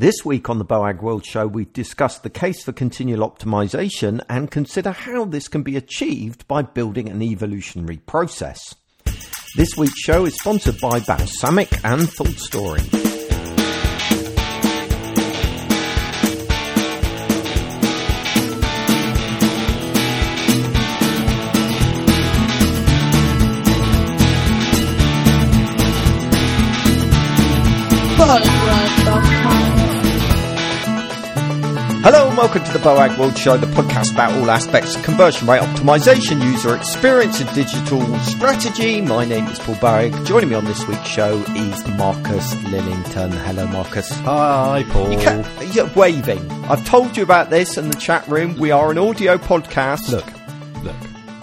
This week on the Boagworld Show, we discuss the case for continual optimization and consider how this can be achieved by building an evolutionary process. This week's show is sponsored by Balsamiq and Thought Story. Hello and welcome to the Boagworld Show, the podcast about all aspects of conversion rate optimization, user experience, and digital strategy. My name is Paul Boag. Joining me on this week's show is Marcus Lillington. Hello, Marcus. Hi, Paul. You can, you're waving. I've told you about this in the chat room. We are an audio podcast. Look, look.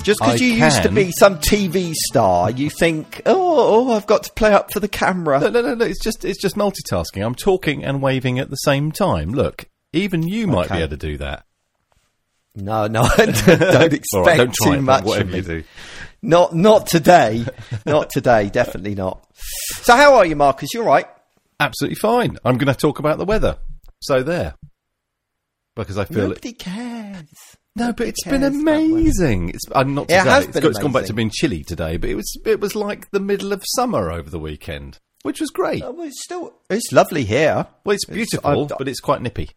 Just because you used to be some TV star, you think, oh, oh, I've got to play up for the camera. No, no, no, no. It's just, it's just multitasking. I'm talking and waving at the same time. Look, even you might be able to do that. No, no, don't expect right, don't try too it, much. Whatever you do. Not, not today. not today. Definitely not. So, how are you, Marcus? You're right. Absolutely fine. I'm going to talk about the weather. So there. Because I feel Nobody cares. no, but it's cares been amazing. It's I'm not It today. has It's been got- it's gone back to being chilly today, but it was it was like the middle of summer over the weekend, which was great. Oh, well, it's still, it's lovely here. Well, it's beautiful, I've- but it's quite nippy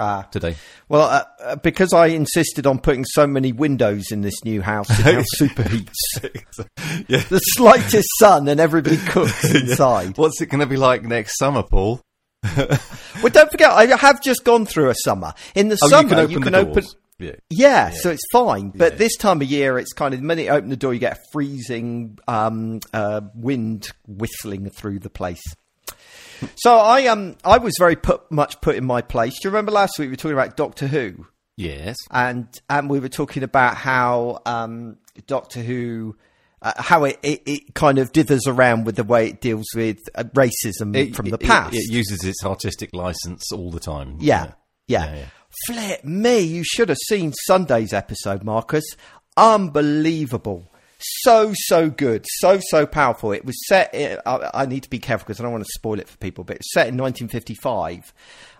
Ah. today. Well, uh, uh, because I insisted on putting so many windows in this new house, it now superheats. yeah. the slightest sun and everybody cooks inside. What's it going to be like next summer, Paul? Well, don't forget, I have just gone through a summer. In the Oh, summer, you can open the doors. Yeah. Yeah, so it's fine. But this time of year, it's kind of the minute you open the door, you get a freezing um, uh, wind whistling through the place. So I um I was very put much put in my place. Do you remember last week we were talking about Doctor Who, Yes. and and we were talking about how um, Doctor Who. Uh, how it, it, it kind of dithers around with the way it deals with uh, racism It- from the past. It, uses its artistic license all the time. Yeah, yeah. Yeah, yeah. Flip me, you should have seen Sunday's episode, Marcus. Unbelievable. So, so good. So, so powerful. It was set, I, I need to be careful because I don't want to spoil it for people, but it's set in 1955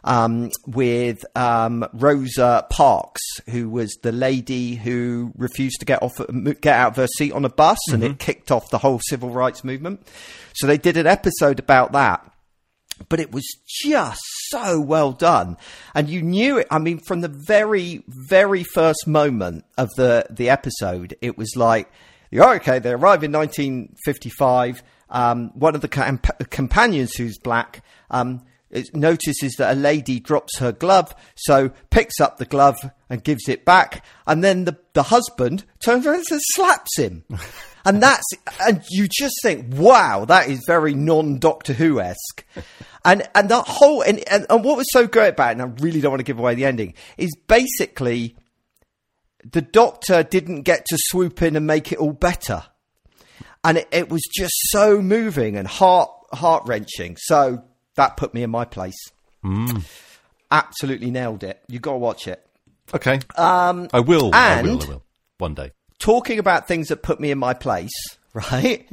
um, with um, Rosa Parks, who was the lady who refused to get off, get out of her seat on a bus, and it kicked off the whole civil rights movement. So they did an episode about that but it was just so well done and you knew it i mean from the very very first moment of the the episode it was like yeah, okay they arrive in 1955 um, one of the camp- companions who's black um, it notices that a lady drops her glove so picks up the glove and gives it back and then the, the husband turns around and slaps him. And that's and you just think wow that is very non doctor who esque and and that whole and, and and what was so great about it and i really don't want to give away the ending is basically the doctor didn't get to swoop in and make it all better and it, it was just so moving and heart heart wrenching so that put me in my place absolutely nailed it you got to watch it Okay. Um, I will. I will. and- I will. One day. talking about things that put me in my place, right?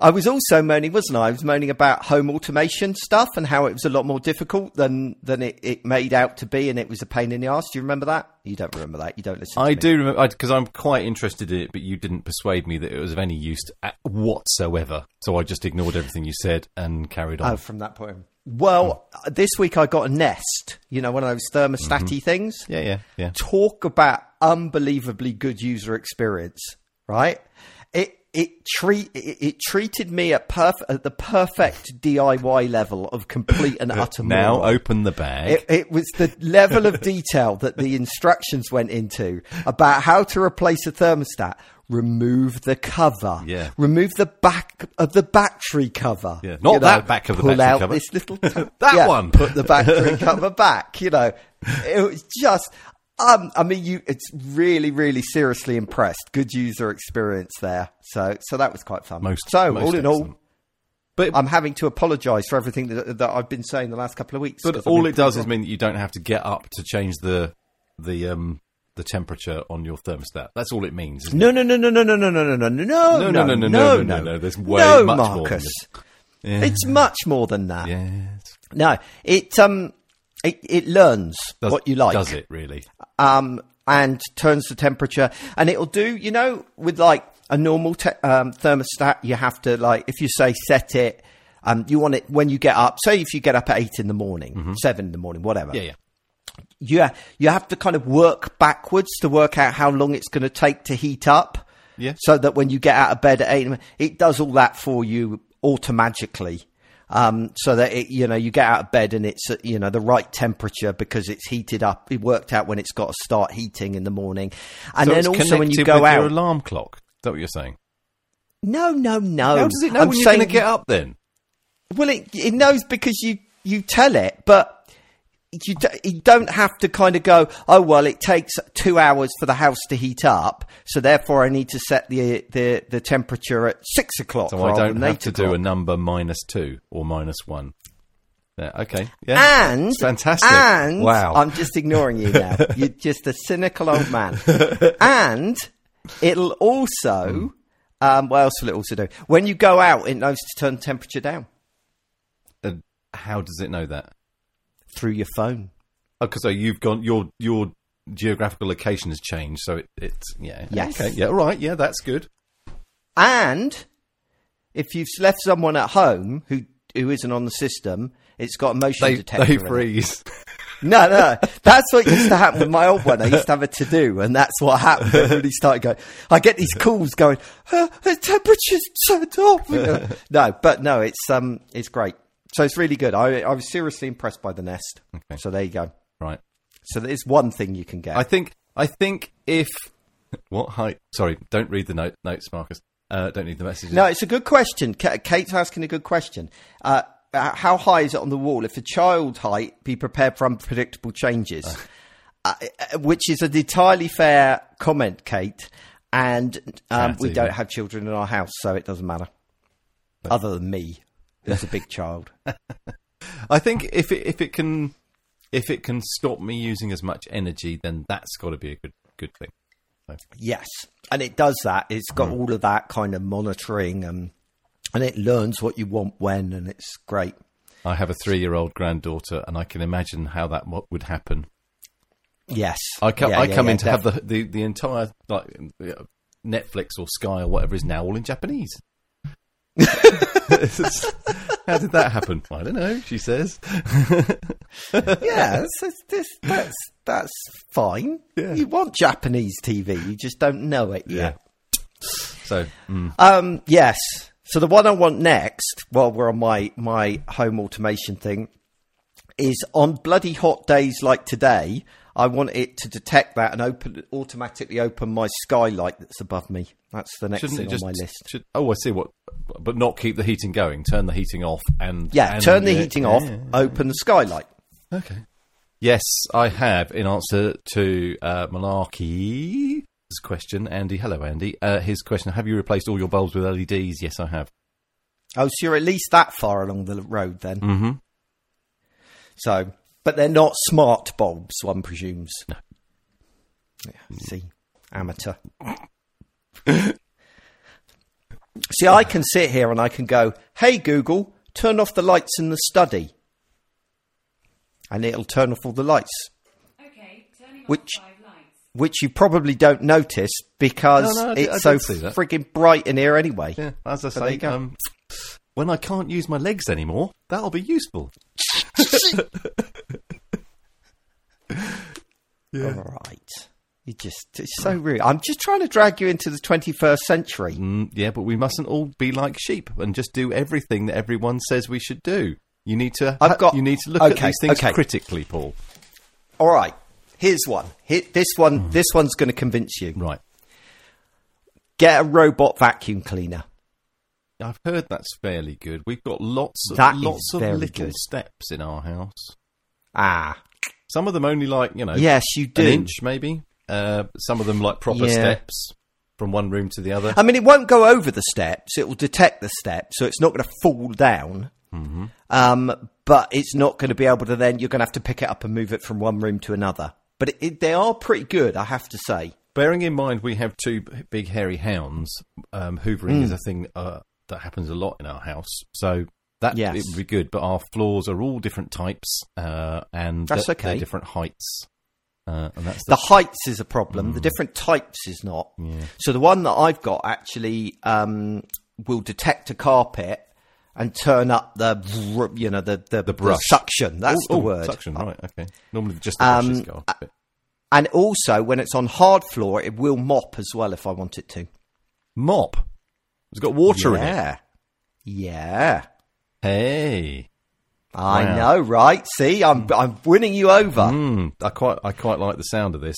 I was also moaning, wasn't I? I was moaning about home automation stuff and how it was a lot more difficult than than it, it made out to be, and it was a pain in the ass. Do you remember that? You don't remember that. You don't listen. I me. do remember because I'm quite interested in it, but you didn't persuade me that it was of any use to, whatsoever. So I just ignored everything you said and carried on. Oh, from that point. Well, hmm. uh, this week I got a Nest. You know, one of those thermostaty mm-hmm. things. yeah, yeah, yeah. talk about unbelievably good user experience, right? It it treat it, it treated me at perf- at the perfect DIY level of complete and uh, utter Now moron. open the bag. It, it was the level of detail that the instructions went into about how to replace a thermostat. Remove the cover. Yeah. Remove the back of the battery cover. Yeah, not that back of the pull battery out cover. This little That Yeah, one. Put the battery cover back. You know, it was just. Um, I mean, you. It's really, really seriously impressed. Good user experience there. So, so that was quite fun. Most- so, most all in all, but I'm having to apologise for everything that, that I've been saying the last couple of weeks. but all it does is mean that you don't have to get up to change the the um the temperature on your thermostat. That's all it means. No, no, no, no, no, no, no, no, no, no, no, no, No, no, no, no, no, no, no, no. There's way no, much more than Marcus. Yeah. It's much more than that. Yes. No, it um, it, it learns Does- what you like. Does it really? um, and turns the temperature. And it'll do, you know, with like a normal te- um, thermostat, you have to like, if you say set it, um, you want it when you get up. Say if you get up at eight in the morning, seven in the morning, whatever. Yeah, yeah. You you have to kind of work backwards to work out how long it's going to take to heat up. Yeah. So that when you get out of bed at eight, it does all that for you automatically. Um, so that it, you know, you get out of bed and it's, uh, you know, the right temperature because it's heated up. It worked out when it's got to start heating in the morning. And So then also when you go out. your alarm clock. Is that what you're saying? no, no, no. How does it know I'm when you're saying, going to get up then? Well, it, it knows because you, you tell it, but you, d- you don't have to kind of go, oh, well, it takes two hours for the house to heat up, so therefore I need to set the, the, the temperature at six o'clock. So I don't have to do a number minus two or minus one. Yeah, okay. Yeah. And It's fantastic. And Wow. I'm just ignoring you now. You're just a cynical old man. and it'll also. Um, what else will it also do? When you go out, it knows to turn the temperature down And how does it know that? Through your phone. Oh, because so you've gone your your geographical location has changed, so it, it's yeah. Yes. Okay. Yeah. All right. Yeah, that's good. And if you've left someone at home who who isn't on the system, it's got a motion They detector. they freeze. No, no, that's what used to happen with my old one. I used to have a to do, and that's what happened. Really started going. I get these calls going, uh, the temperature's turned off. No, but no, it's um, it's great. So it's really good. I I was seriously impressed by the Nest. Okay. So there you go. right. So there's one thing you can get. I think I think if what height? Sorry, don't read the note, notes, Marcus. Uh, don't read the messages. No, it's a good question. Ka- Kate's asking a good question. Uh, uh, how high is it on the wall? If a child height, be prepared for unpredictable changes, uh, uh, which is an entirely fair comment, Kate. And um, we even. don't have children in our house, so it doesn't matter. Other than me, who's a big child. I think if it if it can if it can stop me using as much energy, then that's got to be a good good thing. Yes, and it does that. It's got mm. all of that kind of monitoring, and and it learns what you want when, and it's great. I have a three year old granddaughter, and I can imagine how that mo- would happen. Yes, I, co- Yeah, I yeah, come yeah, in to def- have the, the, the entire like Netflix or Sky or whatever is now all in Japanese. How did that happen? I don't know. She says. yeah, that's, that's, that's, that's fine. Yeah. You want Japanese TV, you just don't know it yet. So mm, Um, yes. So the one I want next, while we're on my, my home automation thing, is on bloody hot days like today, I want it to detect that and open automatically open my skylight that's above me. That's the next shouldn't thing just? on my list. Should, oh, I see. What? But not keep the heating going. Turn the heating off and Yeah, and- turn the heating yeah, off, open the skylight. Okay. Yes, I have. In answer to uh, Malarkey's question, Andy. Hello, Andy. Uh, his question: Have you replaced all your bulbs with LEDs? Yes, I have. Oh, so you're at least that far along the road then. Mm-hmm. So, but they're not smart bulbs, one presumes. No. Yeah, see, amateur. see, I can sit here and I can go, "Hey Google, turn off the lights in the study," and it'll turn off all the lights, Okay, turning Which- off five lights. which you probably don't notice because No, no, I I it's so did see that. frigging bright in here anyway. Yeah, as I So there say, um, when I can't use my legs anymore, that'll be useful. All right. You just, it's so rude. I'm just trying to drag you into the 21st century. Mm, yeah, but we mustn't all be like sheep and just do everything that everyone says we should do. You need to. I've got- You need to look at these things okay. critically, Paul. All right. Here's one. Here, this one, this one's going to convince you. Right. Get a robot vacuum cleaner. I've heard that's fairly good. We've got lots of That lots of little good. steps in our house. Ah, Some of them only like you know, yes, you do. an inch maybe. Uh, some of them like proper Yeah. steps from one room to the other. I mean, it won't go over the steps. It will detect the steps, so it's not going to fall down. Mm-hmm. Um, but it's not going to be able to. Then you're going to have to pick it up and move it from one room to another. But it, it, they are pretty good, I have to say. Bearing in mind we have two big hairy hounds, um, hoovering Hmm. is a thing uh, that happens a lot in our house. So That Yes. it would be good, but our floors are all different types, uh, and That's they're- okay. they're different heights, uh, and that's The heights is a problem. The different types is not. Mm. Yeah. So the one that I've got actually um, will detect a carpet and turn up the you know the the, the brush. suction. That's Oh, the oh, word. Suction, right? Okay. Normally just the brushes Um, go. And also when it's on hard floor, it will mop as well if I want it to. Mop. It's got water in it. yeah. Hey. I Wow. know, right? See, I'm I'm winning you over. Mm, I quite I quite like the sound of this.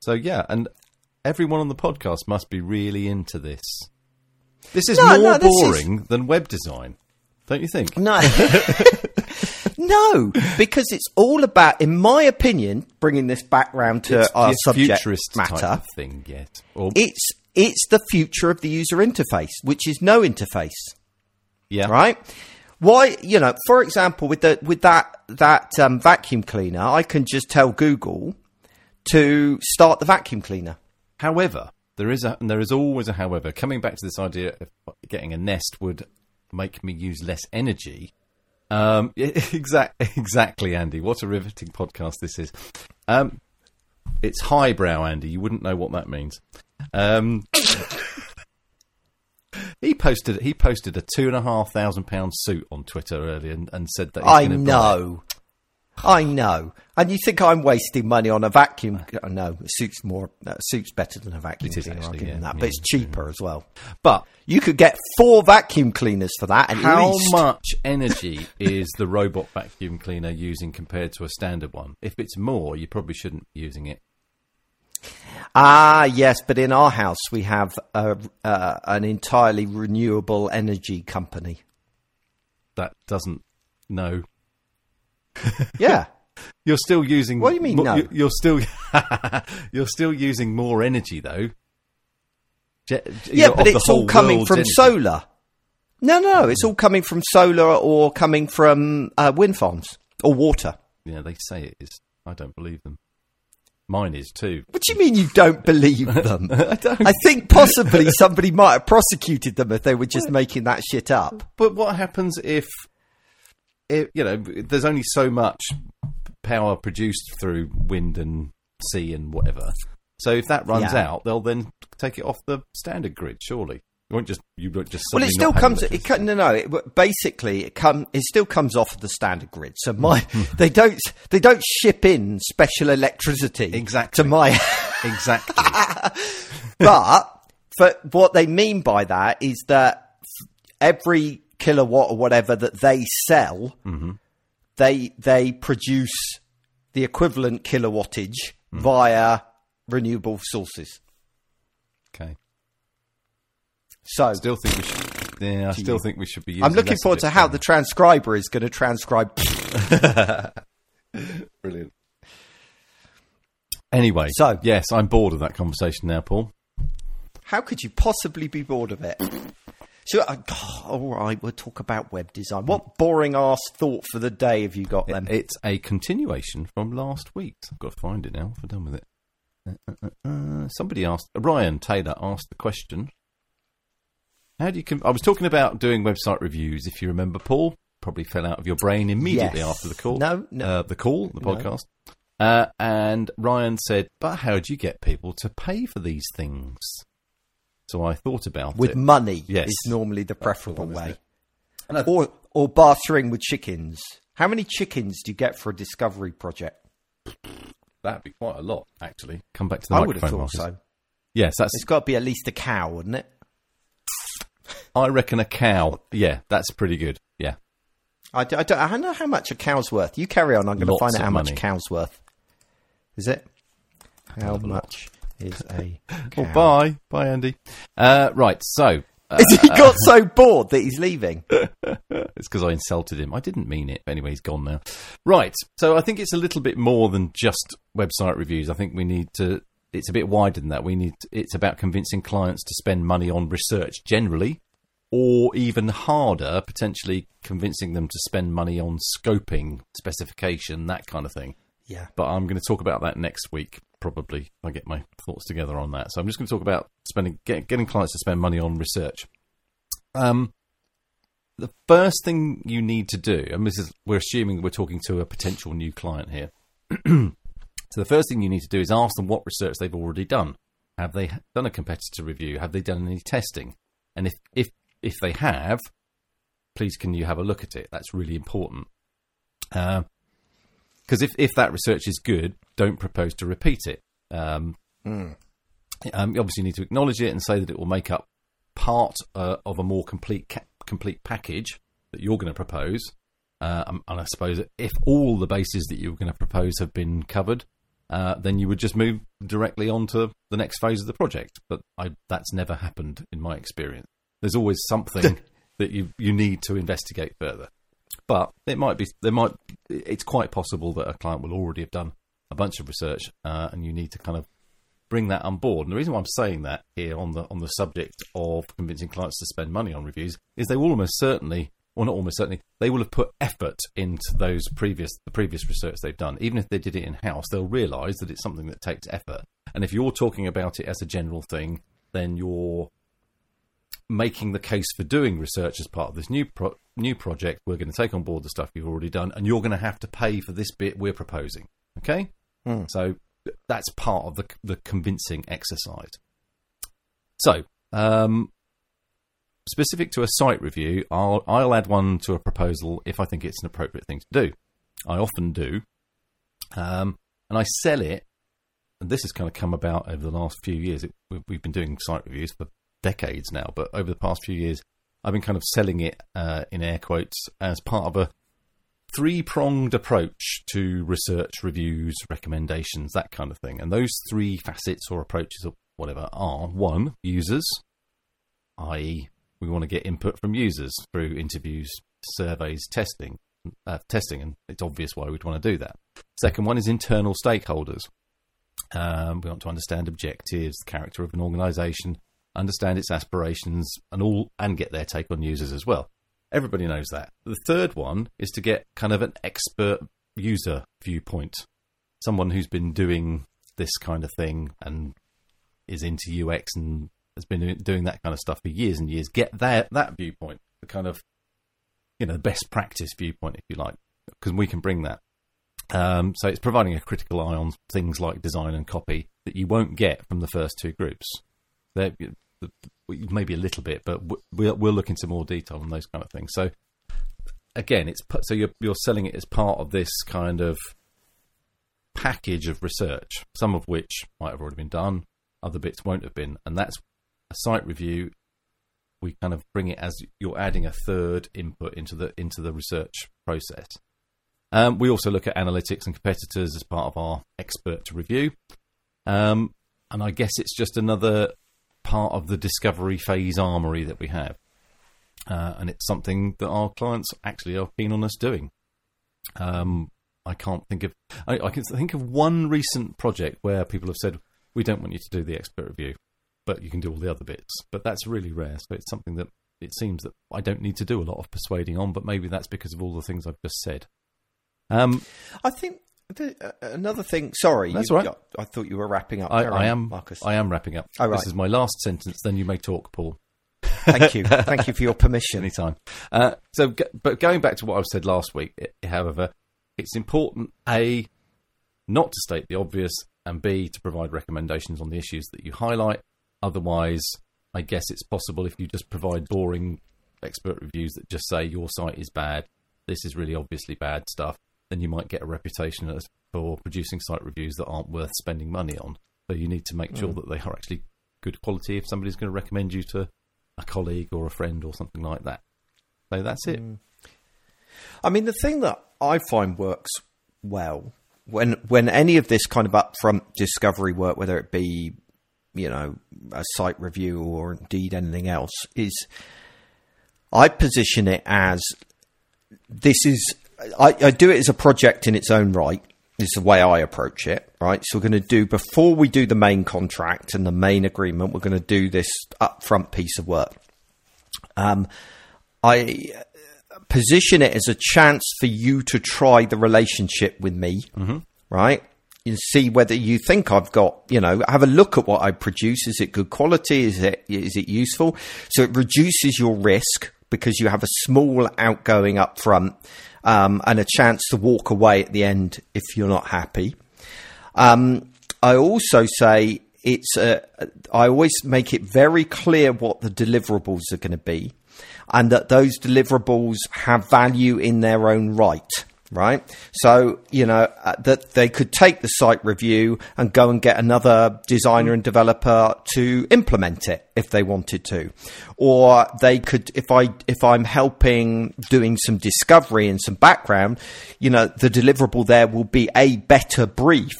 So yeah, and everyone on the podcast must be really into this. This is No, more no, this is- boring than web design, don't you think? No. no, because it's all about, in my opinion, bringing this back round to It's our subject matter. thing yet. Or, It's it's the future of the user interface, which is no interface, yeah, right? Why, you know, for example, with the with that that um, vacuum cleaner, I can just tell Google to start the vacuum cleaner. However, there is a and there is always a however. Coming back to this idea of getting a Nest would make me use less energy. Um, exactly, exactly, Andy. What a riveting podcast this is. Um, it's highbrow, Andy. You wouldn't know what that means. Um, he posted he posted a two and a half thousand pound suit on Twitter earlier and, and said that he's I gonna buy it. know. I know. And you think I'm wasting money on a vacuum? uh, No, suit's more. Suit's better than a vacuum It is cleaner. I'll actually, give yeah, that, yeah, but it's cheaper as well. But You could get four vacuum cleaners for that. At How least. much energy is the robot vacuum cleaner using compared to a standard one? If it's more, you probably shouldn't be using it. Ah, yes, but in our house we have a, uh, an entirely renewable energy company. That doesn't. No, Yeah. you're still using. What do you mean, mo- no? you- You're still. you're still using more energy though. Je- yeah, but it's all coming from energy. solar. No, no, it's all coming from solar or coming from uh, wind farms or water. Yeah, they say it is. I don't believe them. Mine is too. What do you mean you don't believe them? I don't. I think possibly somebody might have prosecuted them if they were just making that shit up. But what happens if, if you know, there's only so much power produced through wind and sea and whatever. So if that runs Yeah. out, they'll then take it off the standard grid. Surely won't just you won't just. Well, it still comes. It can, no, no. It, basically, it come. It still comes off of the standard grid. So my they don't they don't ship in special electricity Exactly. to my. exactly. but for what they mean by that is that every kilowatt or whatever that they sell, Mm-hmm. they they produce the equivalent kilowattage Mm. via renewable sources. okay. So Still think we should. Yeah, I still you. think we should be. Using I'm looking forward to how the transcriber is going to transcribe. Brilliant. Anyway, So- yes, I'm bored of that conversation now, Paul. How could you possibly be bored of it? So, uh, all right, we'll talk about web design. What boring ass thought for the day have you got then? It's a continuation from last week. I've got to find it now. We're done with it. Uh, uh, uh, uh, somebody asked, Ryan Taylor asked the question. How do you? Com- I was talking about doing website reviews. If you remember, Paul probably fell out of your brain immediately Yes. after the call. No, no. uh, the call, the No. podcast. Uh, and Ryan said, "But how do you get people to pay for these things?" So I thought about with it. money Yes. is normally the preferable one, way. And I- Or or bartering with chickens. How many chickens do you get for a discovery project? That'd be quite a lot, actually. Come back to the I would have microphone, thought so. Yes, that's. It's got to be at least a cow, wouldn't it? I reckon a cow. Yeah, that's pretty good. Yeah. I, d- I don't, I don't know how much a cow's worth. You carry on. I'm going to find out how much a cow's worth. Is it? How much is a cow? Well, bye, bye, Andy. Uh, right, so uh, he got so bored that he's leaving? it's because I insulted him. I didn't mean it, but anyway, he's gone now. Right, so I think it's a little bit more than just website reviews. I think we need to. It's a bit wider than that. We need. It's about convincing clients to spend money on research generally, or even harder, potentially convincing them to spend money on scoping, specification, that kind of thing. Yeah. but I'm going to talk about that next week. Probably, I get my thoughts together on that. So I'm just going to talk about spending, get, getting clients to spend money on research. Um, the first thing you need to do, and this is we're assuming we're talking to a potential new client here. so the first thing you need to do is ask them what research they've already done. Have they done a competitor review? Have they done any testing? And if if if they have, please can you have a look at it? That's really important. Because if if that research is good, don't propose to repeat it. Um, um, you obviously need to acknowledge it and say that it will make up part uh, of a more complete ca- complete package that you're going to propose. Uh, um, and I suppose if all the bases that you were going to propose have been covered, uh, then you would just move directly on to the next phase of the project. But I, that's never happened in my experience. There's always something that you, you need to investigate further. But it might be there might it's quite possible that a client will already have done a bunch of research, uh, and you need to kind of bring that on board. And the reason why I'm saying that here on the on the subject of convincing clients to spend money on reviews is they will almost certainly, or not almost certainly, they will have put effort into those previous the previous research they've done. Even if they did it in house, they'll realise that it's something that takes effort. And if you're talking about it as a general thing, then you're making the case for doing research as part of this new pro- new project. We're going to take on board the stuff you've already done, and you're going to have to pay for this bit we're proposing. Okay, so that's part of the the convincing exercise. So, um, specific to a site review, I'll I'll add one to a proposal if I think it's an appropriate thing to do. I often do, um, and I sell it. And this has kind of come about over the last few years. It, we've, been doing site reviews for decades now, but over the past few years, I've been kind of selling it uh, in air quotes as part of a three pronged approach to research, reviews, recommendations, that kind of thing. And those three facets or approaches or whatever are one, users, i.e., we want to get input from users through interviews, surveys, testing. Uh, testing, and it's obvious why we'd want to do that. Second one is internal stakeholders. Um, we want to understand objectives, the character of an organisation, understand its aspirations, and all, and get their take on users as well. Everybody knows that. The third one is to get kind of an expert user viewpoint, someone who's been doing this kind of thing and is into UX and has been doing that kind of stuff for years and years. Get that that viewpoint, the kind of you know best practice viewpoint, if you like, because we can bring that. Um, so it's providing a critical eye on things like design and copy that you won't get from the first two groups. They're, maybe a little bit, but we'll, we'll look into more detail on those kind of things. So again, it's so you're you're selling it as part of this kind of package of research, some of which might have already been done, other bits won't have been, and that's a site review. We kind of bring it as you're adding a third input into the into the research process. Um, we also look at analytics and competitors as part of our expert review. Um, and I guess it's just another part of the discovery phase armory that we have. Uh, and it's something that our clients actually are keen on us doing. Um, I can't think of. I, I, can think of one recent project where people have said, "We don't want you to do the expert review, but you can do all the other bits." But that's really rare. So it's something that it seems that I don't need to do a lot of persuading on. But maybe that's because of all the things I've just said. Um, I think the, uh, another thing. Sorry, That's you- right. I thought you were wrapping up. I, I am. Marcus. I am wrapping up. Oh, right. This is my last sentence. Then you may talk, Paul. Thank you. Thank you for your permission. anytime. Uh, so, but going back to what I said last week, i however, it's important a not to state the obvious, and b to provide recommendations on the issues that you highlight. Otherwise, I guess it's possible if you just provide boring expert reviews that just say your site is bad, this is really obviously bad stuff, then you might get a reputation as for producing site reviews that aren't worth spending money on. So you need to make sure mm. that they are actually good quality if somebody's going to recommend you to a colleague or a friend or something like that. So that's it. Mm. I mean, the thing that I find works well when when any of this kind of upfront discovery work, whether it be you know a site review or indeed anything else, is I position it as this is I, I do it as a project in its own right. Is the way I approach it, right? So we're going to do before we do the main contract and the main agreement, we're going to do this upfront piece of work. Um, I position it as a chance for you to try the relationship with me, right? You see whether you think I've got, you know, have a look at what I produce. Is it good quality? Is it is it useful? So it reduces your risk because you have a small outgoing up front um, and a chance to walk away at the end if you're not happy. Um, I also say it's a, I always make it very clear what the deliverables are going to be and that those deliverables have value in their own right. Right. So, you know, uh, that they could take the site review and go and get another designer and developer to implement it if they wanted to. Or they could, if I, if I'm helping doing some discovery and some background, you know, the deliverable there will be a better brief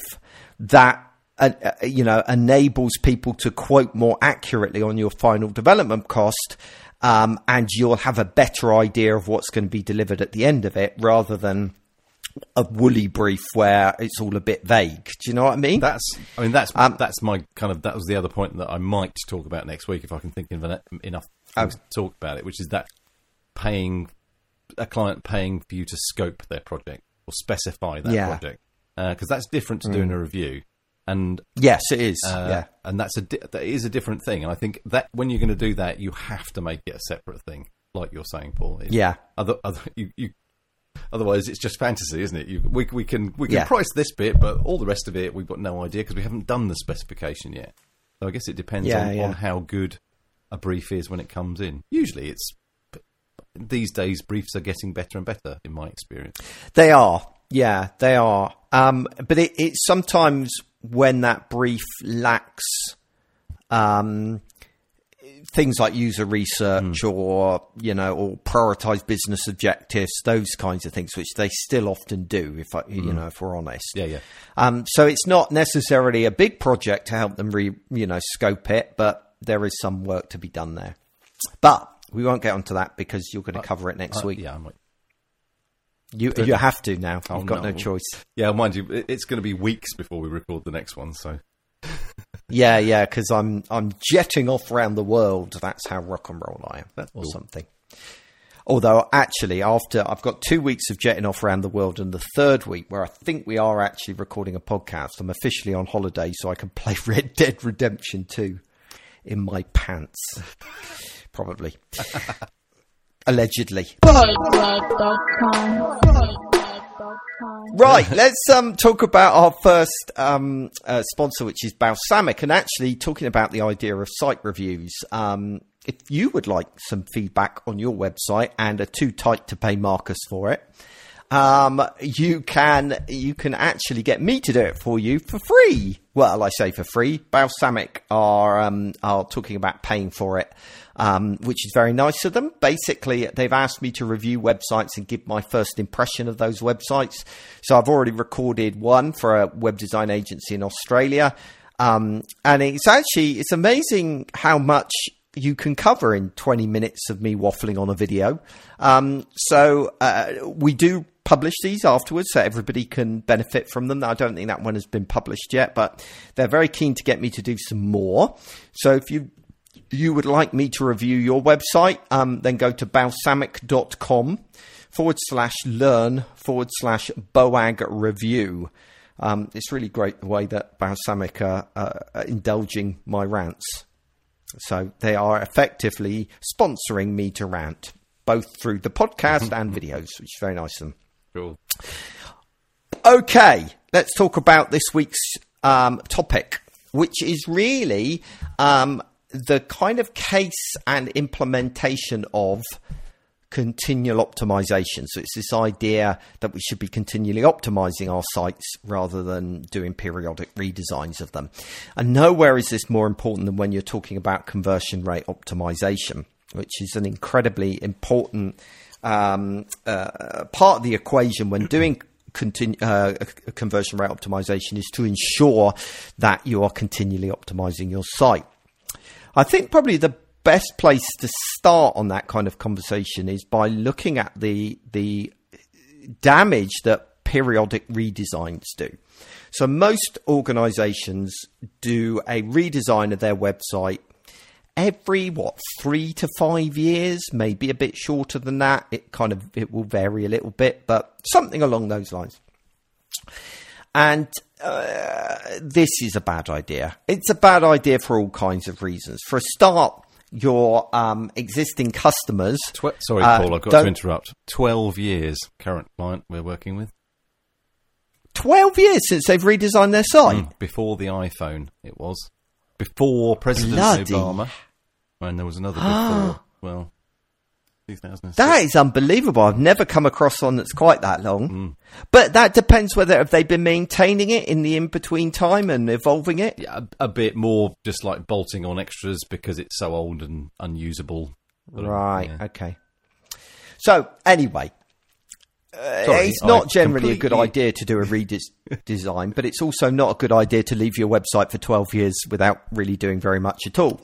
that uh, uh, you know enables people to quote more accurately on your final development cost um, and you'll have a better idea of what's going to be delivered at the end of it rather than a woolly brief where it's all a bit vague. Do you know what I mean? That's, I mean, that's Um, that's my kind of that was the other point that I might talk about next week if I can think of en- enough things to talk about it, which is that paying a client paying for you to scope their project or specify that Yeah. project because that's different to doing a review. And yes, it is. uh, yeah. and that's a di- that is a different thing. And I think that when you're going to do that, you have to make it a separate thing, like you're saying, Paul. It's- Yeah. Other, other, you, you, otherwise, it's just fantasy, isn't it? You, we, we can we can Yeah. price this bit, but all the rest of it, we've got no idea because we haven't done the specification yet. So I guess it depends Yeah, on, yeah. on how good a brief is when it comes in. Usually, it's these days briefs are getting better and better, in my experience. They are. Yeah, they are. Um, but it, it's sometimes when that brief lacks um, things like user research or you know or prioritize business objectives, those kinds of things, which they still often do. If I, you know, if we're honest. Yeah, yeah. Um, so it's not necessarily a big project to help them re, you know, scope it, but there is some work to be done there. But we won't get onto that because you're going to cover it next Uh, week. yeah, I might. You you have to now. Oh, You've got no no. choice. Yeah, mind you, it's going to be weeks before we record the next one. So Yeah, yeah, because I'm I'm jetting off around the world. That's how rock and roll I am, or cool. something. Although actually, after I've got two weeks of jetting off around the world, and the third week where I think we are actually recording a podcast, I'm officially on holiday, so I can play Red Dead Redemption 2 in my pants, probably, allegedly. Right, let's um, talk about our first um, uh, sponsor, which is Balsamiq. And actually, talking about the idea of site reviews, um, if you would like some feedback on your website and are too tight to pay Marcus for it, um, you can you can actually get me to do it for you for free. Well, I say for free. Balsamiq are um, are talking about paying for it, um, which is very nice of them. Basically, they've asked me to review websites and give my first impression of those websites. So I've already recorded one for a web design agency in Australia, um, and it's actually it's amazing how much you can cover in 20 minutes of me waffling on a video. Um, so uh, we do publish these afterwards so everybody can benefit from them. I don't think that one has been published yet, but they're very keen to get me to do some more. So if you you would like me to review your website, um, then go to balsamiq.com forward slash learn forward slash boag review. Um, it's really great the way that Balsamiq are, are indulging my rants. So they are effectively sponsoring me to rant, both through the podcast and videos, which is very nice of them. cool. Okay, let's talk about this week's um, topic, which is really um, the kind of case and implementation of continual optimization. So it's this idea that we should be continually optimizing our sites rather than doing periodic redesigns of them. And nowhere is this more important than when you're talking about conversion rate optimization, which is an incredibly important um, uh, part of the equation when doing uh, conversion rate optimization is to ensure that you are continually optimizing your site. I think probably the best place to start on that kind of conversation is by looking at the the damage that periodic redesigns do. So most organizations do a redesign of their website every what 3 to 5 years, maybe a bit shorter than that. It kind of it will vary a little bit, but something along those lines. And uh, this is a bad idea. It's a bad idea for all kinds of reasons. For a start, your um, existing customers. Twe- sorry, Uh, Paul, I've got to interrupt. 12 years, current client we're working with. 12 years since they've redesigned their site. Mm, Before the iPhone, it was. Before President Bloody- Obama. And there was another before. well, 2006. That is unbelievable. I've never come across one that's quite that long. Mm. But that depends whether have they been maintaining it in the in between time and evolving it. Yeah, a, a bit more just like bolting on extras because it's so old and unusable. Right. yeah. Okay. So anyway, uh, Sorry, it's not I generally a good idea to do a redesign, but it's also not a good idea to leave your website for 12 years without really doing very much at all.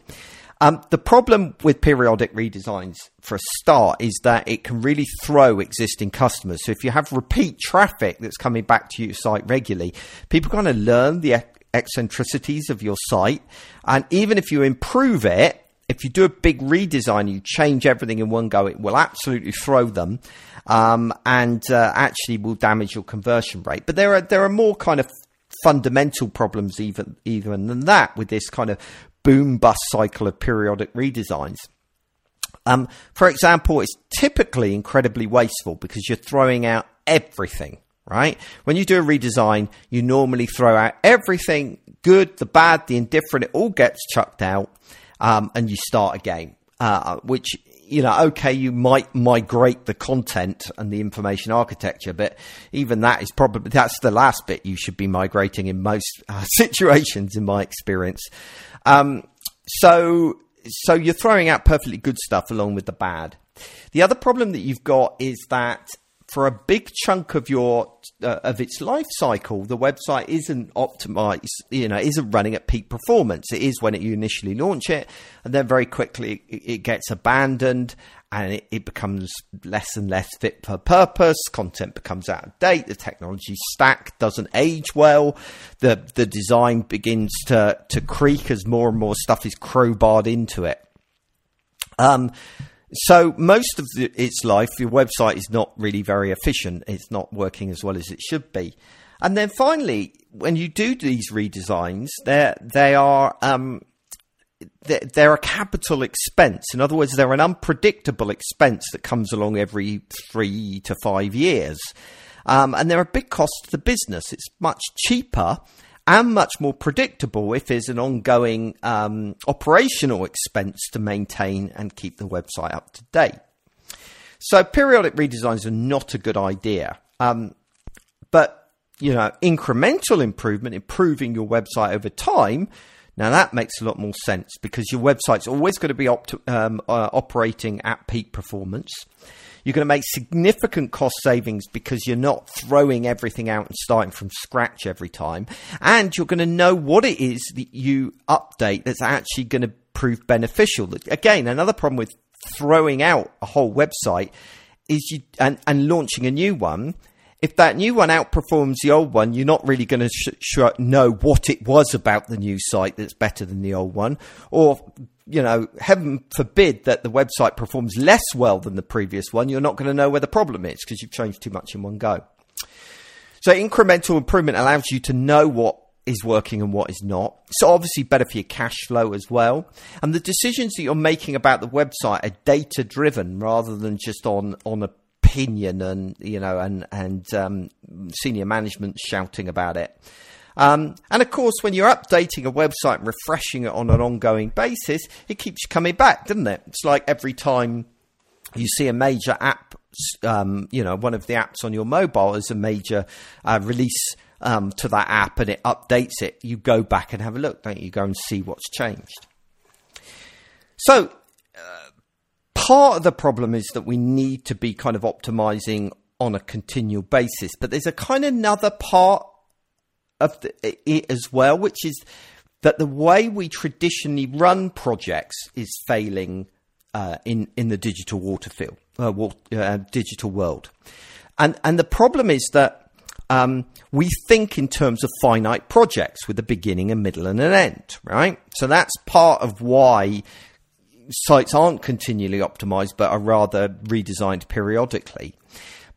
Um, the problem with periodic redesigns, for a start, is that it can really throw existing customers. So if you have repeat traffic that's coming back to your site regularly, people kind of learn the eccentricities of your site, and even if you improve it, if you do a big redesign, you change everything in one go, it will absolutely throw them, um, and uh, actually will damage your conversion rate. But there are there are more kind of fundamental problems even even than that with this kind of boom bust cycle of periodic redesigns. Um, for example, it's typically incredibly wasteful because you're throwing out everything, right? When you do a redesign, you normally throw out everything good, the bad, the indifferent, it all gets chucked out, um, and you start again, uh, which, you know, okay, you might migrate the content and the information architecture, but even that is probably, that's the last bit you should be migrating in most uh, situations, in my experience. Um, so, so you're throwing out perfectly good stuff along with the bad. The other problem that you've got is that for a big chunk of your uh, of its life cycle, the website isn't optimized. You know, isn't running at peak performance. It is when it, you initially launch it, and then very quickly it, it gets abandoned, and it, it becomes less and less fit for purpose. Content becomes out of date. The technology stack doesn't age well. The the design begins to to creak as more and more stuff is crowbarred into it. Um, so most of the, its life, your website is not really very efficient. It's not working as well as it should be. And then finally, when you do these redesigns, they they are um, they're, they're a capital expense. In other words, they're an unpredictable expense that comes along every three to five years. Um, and they're a big cost to the business. It's much cheaper and much more predictable if there's an ongoing um, operational expense to maintain and keep the website up to date. So periodic redesigns are not a good idea. Um, but you know, incremental improvement, improving your website over time. Now that makes a lot more sense because your website's always going to be opt- um, uh, operating at peak performance. You're going to make significant cost savings because you're not throwing everything out and starting from scratch every time. And you're going to know what it is that you update that's actually going to prove beneficial. Again, another problem with throwing out a whole website is you and, and launching a new one. If that new one outperforms the old one, you're not really going to sh- sh- know what it was about the new site that's better than the old one. Or, you know, heaven forbid that the website performs less well than the previous one, you're not going to know where the problem is because you've changed too much in one go. So incremental improvement allows you to know what is working and what is not. So obviously better for your cash flow as well. And the decisions that you're making about the website are data driven rather than just on, on opinion and, you know, and, and, um, senior management shouting about it. Um, and of course, when you're updating a website and refreshing it on an ongoing basis, it keeps coming back, doesn't it? It's like every time you see a major app, um, you know, one of the apps on your mobile is a major uh, release um, to that app and it updates it. You go back and have a look, don't you? Go and see what's changed. So, uh, part of the problem is that we need to be kind of optimizing on a continual basis, but there's a kind of another part of the, it as well, which is that the way we traditionally run projects is failing uh, in in the digital water field, uh, wa- uh, digital world, and and the problem is that um, we think in terms of finite projects with a beginning, a middle, and an end, right? So that's part of why sites aren't continually optimized, but are rather redesigned periodically.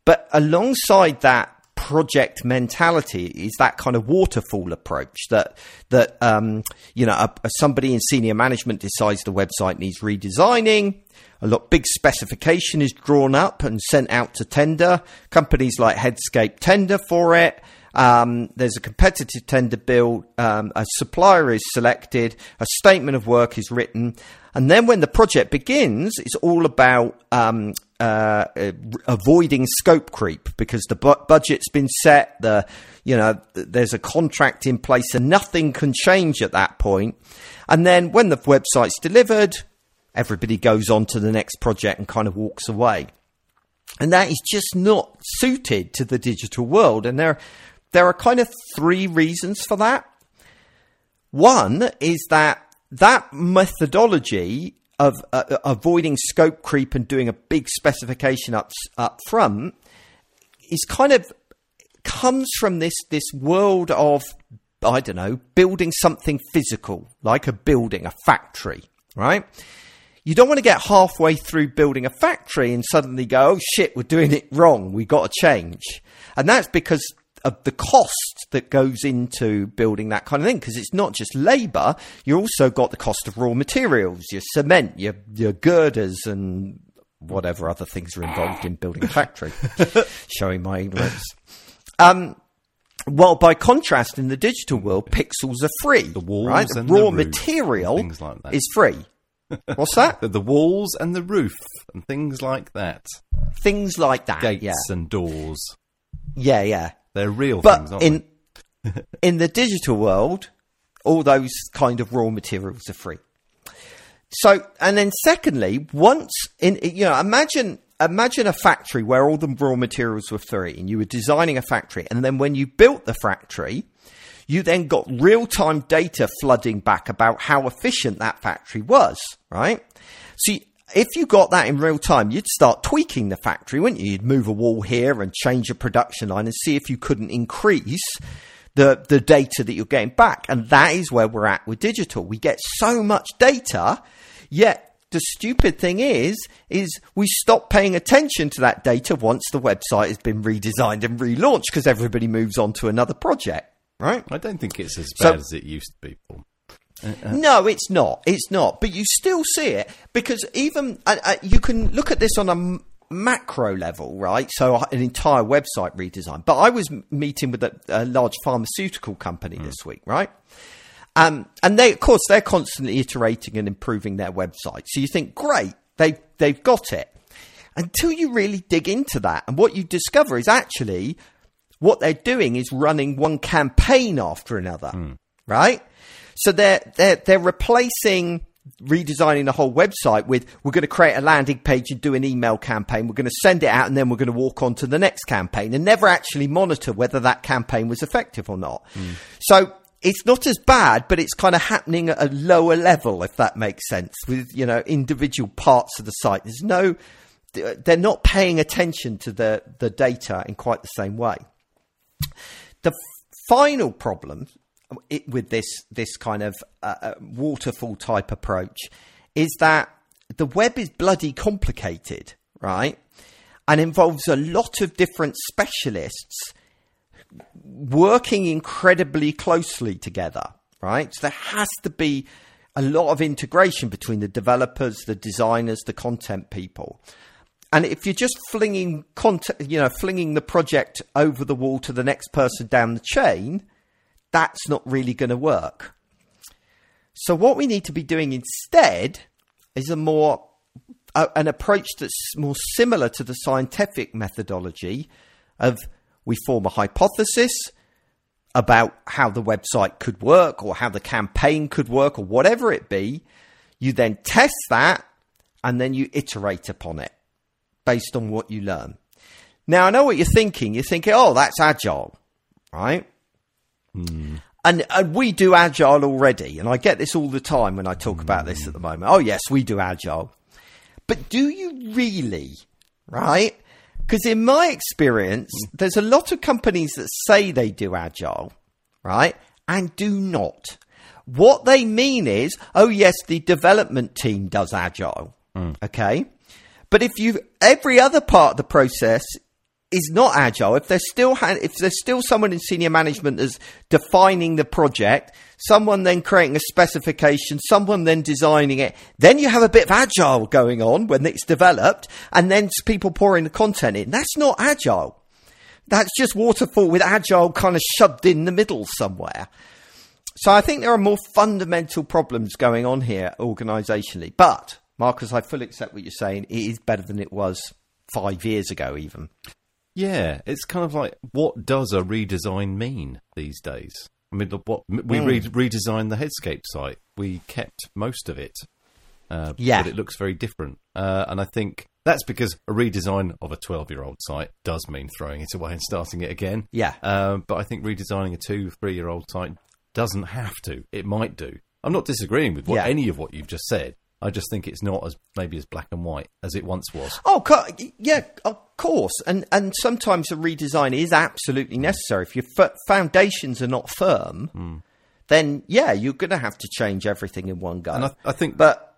But alongside that project mentality is that kind of waterfall approach that that um, you know a, a- somebody in senior management decides the website needs redesigning. A lot big specification is drawn up and sent out to tender. Companies like Headscape tender for it. Um, there's a competitive tender bill. Um, a supplier is selected. A statement of work is written, and then when the project begins, it's all about um, uh, uh, avoiding scope creep because the bu- budget's been set. The you know th- there's a contract in place, and nothing can change at that point. And then when the website's delivered, everybody goes on to the next project and kind of walks away and that is just not suited to the digital world. And there, there are kind of three reasons for that. One is that that methodology of uh, avoiding scope creep and doing a big specification up up front is kind of comes from this this world of I don't know building something physical like a building, a factory, right? You don't want to get halfway through building a factory and suddenly go, oh shit, we're doing it wrong. We've got to change. And that's because of the cost that goes into building that kind of thing. Because it's not just labor, you also got the cost of raw materials, your cement, your, your girders, and whatever other things are involved in building a factory. Showing my ignorance. Um, well, by contrast, in the digital world, pixels are free. The walls right? and raw the material things like that. is free. What's that? The, the walls and the roof and things like that. Things like that. Gates yeah, and doors. yeah, yeah. They're real But things, aren't in in the digital world, all those kind of raw materials are free. So, and then secondly, once in you know, imagine imagine a factory where all the raw materials were free, and you were designing a factory, and then when you built the factory, you then got real time data flooding back about how efficient that factory was, right? So, you- if you got that in real time, you'd start tweaking the factory, wouldn't you? You'd move a wall here and change a production line and see if you couldn't increase the, the data that you're getting back. And that is where we're at with digital. We get so much data, yet the stupid thing is, is we stop paying attention to that data once the website has been redesigned and relaunched because everybody moves on to another project, right? I don't think it's as So- bad as it used to be. Paul. No, it's not. It's not. But you still see it because even uh, uh, you can look at this on a m- macro level, right? So uh, an entire website redesign. But I was m- meeting with a, a large pharmaceutical company this week, right? Um, and they, of course, they're constantly iterating and improving their website. So you think, great, they they've got it. Until you really dig into that, and what you discover is actually what they're doing is running one campaign after another, right? So they're they're they're replacing redesigning the whole website with we're going to create a landing page and do an email campaign. We're going to send it out and then we're going to walk on to the next campaign and never actually monitor whether that campaign was effective or not. Hmm. So it's not as bad, but it's kind of happening at a lower level, if that makes sense, with you know individual parts of the site. There's no they're not paying attention to the the data in quite the same way. The final problem it, with this this kind of uh, uh, waterfall type approach is that the web is bloody complicated, right? And involves a lot of different specialists working incredibly closely together, right? So there has to be a lot of integration between the developers, the designers, the content people. And if you're just flinging content, you know, flinging the project over the wall to the next person down the chain, that's not really going to work. So what we need to be doing instead is a more an approach that's more similar to the scientific methodology of we form a hypothesis about how the website could work or how the campaign could work or whatever it be. You then test that and then you iterate upon it based on what you learn. Now, I know what you're thinking. You're thinking, oh, that's agile, right? And, and we do agile already. And I get this all the time when I talk about this at the moment. Oh, yes, we do agile. But do you really, right? Because in my experience, there's a lot of companies that say they do agile, right? And do not. What they mean is, oh, yes, the development team does agile. Mm. Okay. But if you, every other part of the process is not agile, if there's still ha- if there's still someone in senior management that's defining the project, someone then creating a specification, someone then designing it, then you have a bit of agile going on when it's developed, and then people pouring the content in. That's not agile. That's just waterfall with agile kind of shoved in the middle somewhere. So I think there are more fundamental problems going on here organisationally. But Marcus, I fully accept what you're saying. It is better than it was five years ago, even. Yeah, it's kind of like what does a redesign mean these days? I mean, what we re- redesigned the Headscape site. We kept most of it, uh, Yeah. but it looks very different. Uh, and I think that's because a redesign of a twelve-year-old site does mean throwing it away and starting it again. Yeah. Um, but I think redesigning a two, three-year-old site doesn't have to. It might do. I'm not disagreeing with what, Yeah. any of what you've just said. I just think it's not as maybe as black and white as it once was. Oh, yeah, of course. And and sometimes a redesign is absolutely necessary. If your f- foundations are not firm, hmm. then yeah, you're going to have to change everything in one go. And I, I think but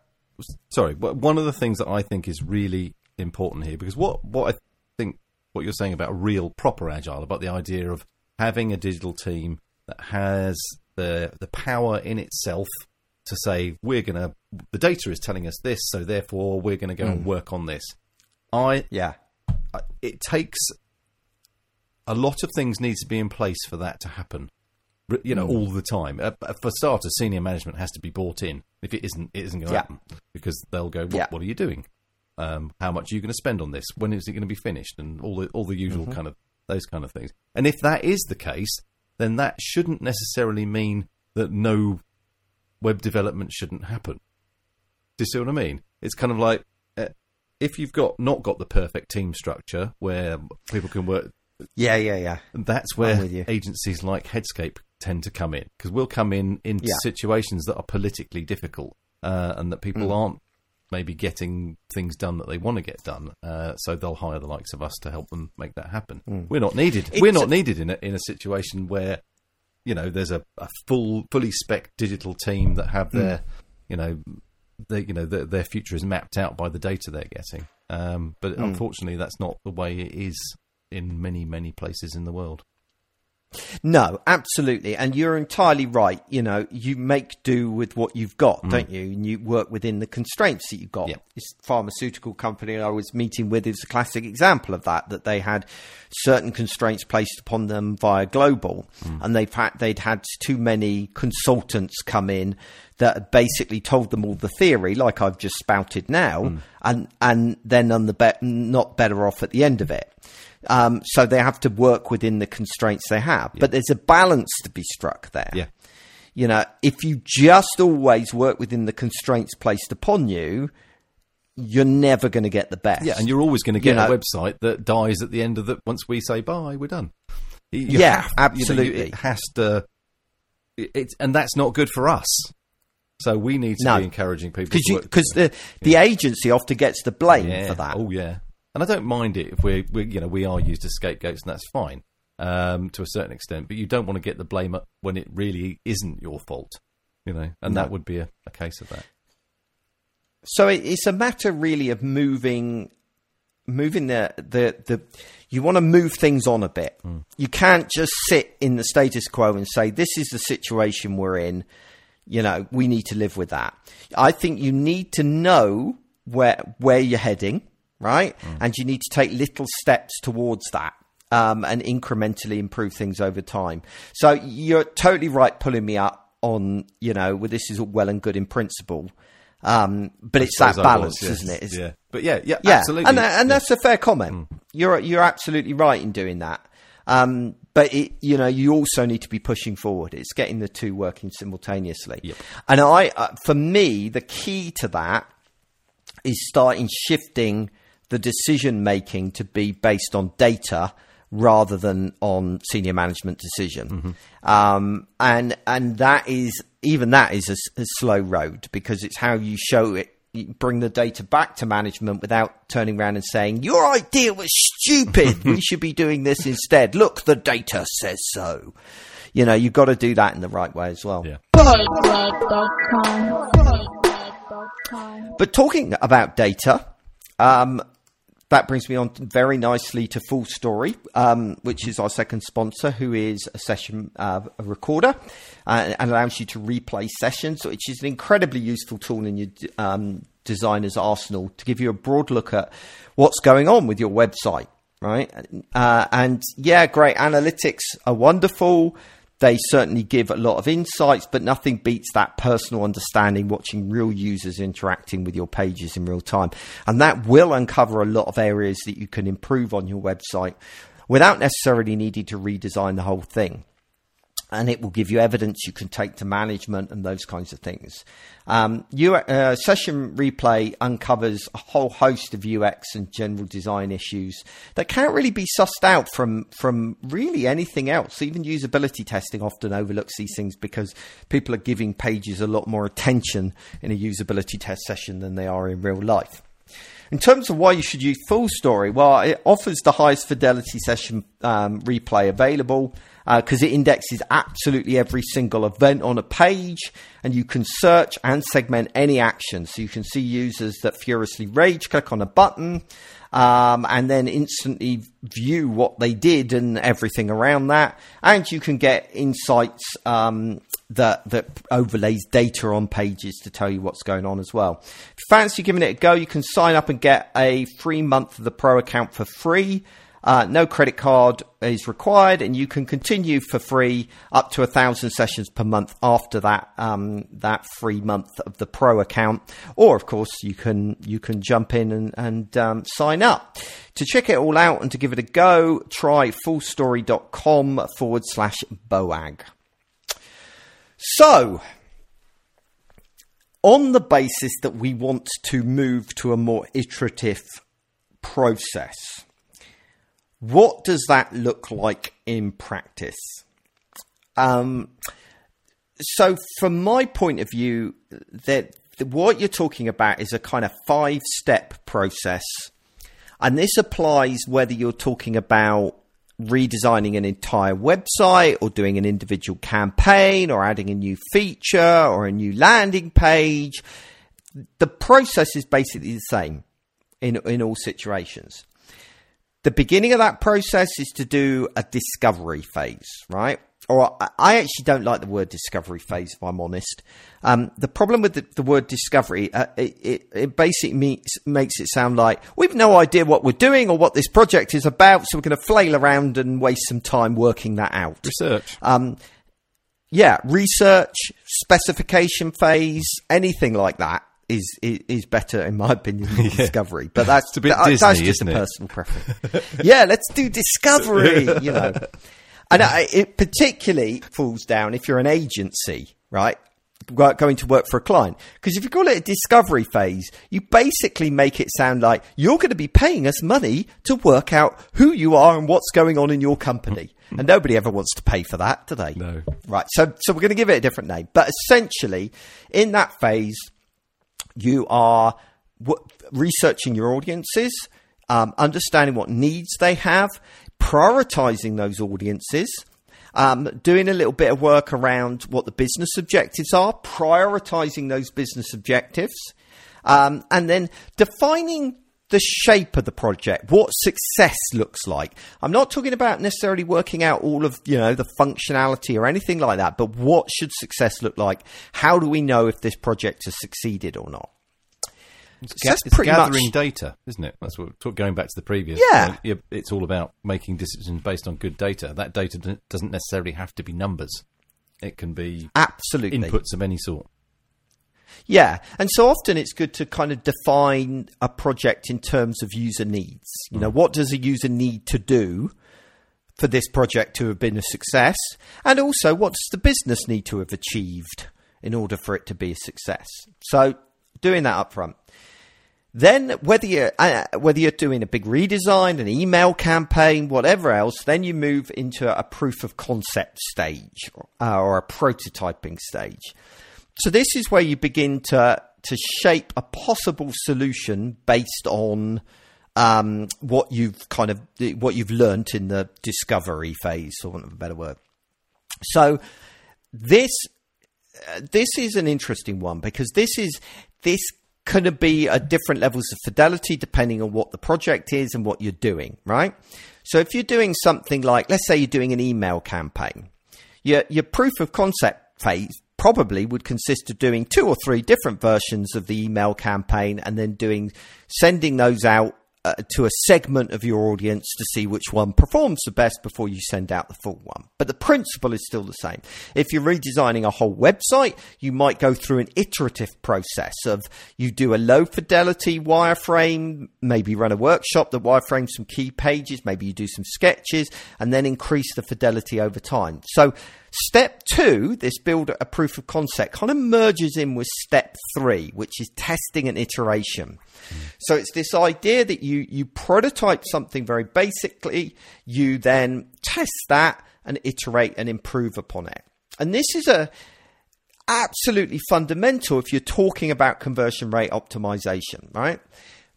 sorry, but one of the things that I think is really important here, because what what I think what you're saying about real proper agile, about the idea of having a digital team that has the the power in itself to say we're gonna the data is telling us this, so therefore we're gonna go and work on this. I yeah, it takes a lot of things needs to be in place for that to happen. You know, all the time. Uh, for starters, senior management has to be bought in. If it isn't, it isn't going to Yeah. happen because they'll go, what, Yeah. "What are you doing? Um, how much are you going to spend on this? When is it going to be finished?" And all the all the usual kind of those kind of things. And if that is the case, then that shouldn't necessarily mean that no web development shouldn't happen. Do you see what I mean? It's kind of like uh, if you've got not got the perfect team structure where people can work, yeah, yeah, yeah. that's where agencies like Headscape tend to come in because we'll come in in Yeah. situations that are politically difficult uh, and that people Mm. aren't maybe getting things done that they want to get done. Uh, so they'll hire the likes of us to help them make that happen. We're not needed. We're Mm. Not a- needed in a, in a situation where you know there's a, a full fully spec digital team that have their Mm. you know their, you know their, their future is mapped out by the data they're getting. Um, but Mm. unfortunately, that's not the way it is in many many places in the world. No, absolutely. And you're entirely right. You know, you make do with what you've got, mm. don't you? And you work within the constraints that you've got. Yeah. This pharmaceutical company I was meeting with is a classic example of that, that they had certain constraints placed upon them via global mm. and they've had, they'd had too many consultants come in that basically told them all the theory, like I've just spouted now, mm. and, and they're none the be- not better off at the end of it. Um, so they have to work within the constraints they have. But there's a balance to be struck there. Yeah. You know, if you just always work within the constraints placed upon you, you're never going to get the best. Yeah, and you're always going to get You know- a website that dies at the end of the. Once we say bye, we're done. You- Yeah, have- you know, absolutely. it has to. It, it's and that's not good for us. So we need to No. be encouraging people because to work because the the agency often gets the blame yeah. for that. Oh yeah, and I don't mind it if we're, we you know we are used as scapegoats, and that's fine um, to a certain extent. But you don't want to get the blame when it really isn't your fault, you know, and No. that would be a, a case of that. So it's a matter really of moving, moving the the the. You want to move things on a bit. You can't just sit in the status quo and say this is the situation we're in. You know, we need to live with that. I think you need to know where where you're heading, right? And you need to take little steps towards that. Um, and incrementally improve things over time. So you're totally right pulling me up on, you know, well, this is all well and good in principle. Um, but it's that balance, was, yes. isn't it? It's, yeah, but yeah, yeah, yeah, absolutely, and and that's a fair comment. You're you're absolutely right in doing that. Um, but it, you know, you also need to be pushing forward. It's getting the two working simultaneously. Yep. And I, uh, for me, the key to that is starting shifting the decision making to be based on data rather than on senior management decision. Um, and and that is even that is a slow road because it's how you show it. You bring the data back to management without turning around and saying your idea was stupid. we should be doing this instead. Look, the data says so. You know, you've got to do that in the right way as well. Yeah. Fake.com. Fake.com. But talking about data, um, that brings me on very nicely to FullStory, um, which is our second sponsor, who is a session uh, a recorder uh, and allows you to replay sessions, which is an incredibly useful tool in your um, designer's arsenal to give you a broad look at what's going on with your website, right? Uh, and yeah, great analytics are wonderful. They certainly give a lot of insights, but nothing beats that personal understanding, watching real users interacting with your pages in real time. And that will uncover a lot of areas that you can improve on your website without necessarily needing to redesign the whole thing and it will give you evidence you can take to management and those kinds of things. Um, uh, session replay uncovers a whole host of UX and general design issues that can't really be sussed out from from really anything else. Even usability testing often overlooks these things because people are giving pages a lot more attention in a usability test session than they are in real life. In terms of why you should use FullStory, well, it offers the highest fidelity session um, replay available because uh, it indexes absolutely every single event on a page and you can search and segment any action. So you can see users that furiously rage click on a button um, and then instantly view what they did and everything around that. And you can get insights um, that that overlays data on pages to tell you what's going on as well. If you fancy giving it a go, you can sign up and get a free month of the Pro account for free. Uh, no credit card is required, and you can continue for free up to a thousand sessions per month after that um, that free month of the pro account. Or, of course, you can you can jump in and, and um, sign up to check it all out and to give it a go. Try fullstory.com forward slash boag. So, on the basis that we want to move to a more iterative process what does that look like in practice? Um, so, from my point of view, that what you're talking about is a kind of five step process. And this applies whether you're talking about redesigning an entire website or doing an individual campaign or adding a new feature or a new landing page. The process is basically the same in, in all situations the beginning of that process is to do a discovery phase, right? Or I actually don't like the word discovery phase, if I'm honest. Um, the problem with the, the word discovery, uh, it, it, it, basically makes, makes it sound like we've no idea what we're doing or what this project is about, so we're going to flail around and waste some time working that out. Research. Um, yeah, research, specification phase, anything like that is is better in my opinion than yeah. Discovery. But that's it's a bit that, Disney, that's just a it? personal preference. yeah, let's do Discovery. You know, and I, it particularly falls down if you're an agency, right? Going to work for a client. Because if you call it a discovery phase, you basically make it sound like you're going to be paying us money to work out who you are and what's going on in your company. and nobody ever wants to pay for that, do they? No. Right. So, so we're going to give it a different name. But essentially, in that phase, you are w- researching your audiences, um, understanding what needs they have, prioritizing those audiences. Um, doing a little bit of work around what the business objectives are, prioritizing those business objectives, um, and then defining the shape of the project, what success looks like. I'm not talking about necessarily working out all of, you know, the functionality or anything like that, but what should success look like? How do we know if this project has succeeded or not? It's, ga- it's gathering much... data, isn't it? That's what going back to the previous. Yeah, point. it's all about making decisions based on good data. That data doesn't necessarily have to be numbers. It can be absolutely inputs of any sort. Yeah, and so often it's good to kind of define a project in terms of user needs. You know, mm. what does a user need to do for this project to have been a success? And also, what does the business need to have achieved in order for it to be a success? So, doing that up front. Then, whether you're, uh, whether you're doing a big redesign, an email campaign, whatever else, then you move into a proof of concept stage uh, or a prototyping stage. So this is where you begin to to shape a possible solution based on um, what you've kind of what you've learnt in the discovery phase, for want of a better word. So this uh, this is an interesting one because this is this can be at different levels of fidelity depending on what the project is and what you're doing, right? So if you're doing something like, let's say you're doing an email campaign, your, your proof of concept phase probably would consist of doing two or three different versions of the email campaign and then doing, sending those out uh, to a segment of your audience to see which one performs the best before you send out the full one. But the principle is still the same. If you're redesigning a whole website, you might go through an iterative process of you do a low fidelity wireframe, maybe run a workshop that wireframes some key pages, maybe you do some sketches, and then increase the fidelity over time. So Step two, this build a proof of concept, kind of merges in with step three, which is testing and iteration. So it's this idea that you, you prototype something very basically, you then test that and iterate and improve upon it. And this is a absolutely fundamental if you're talking about conversion rate optimization, right?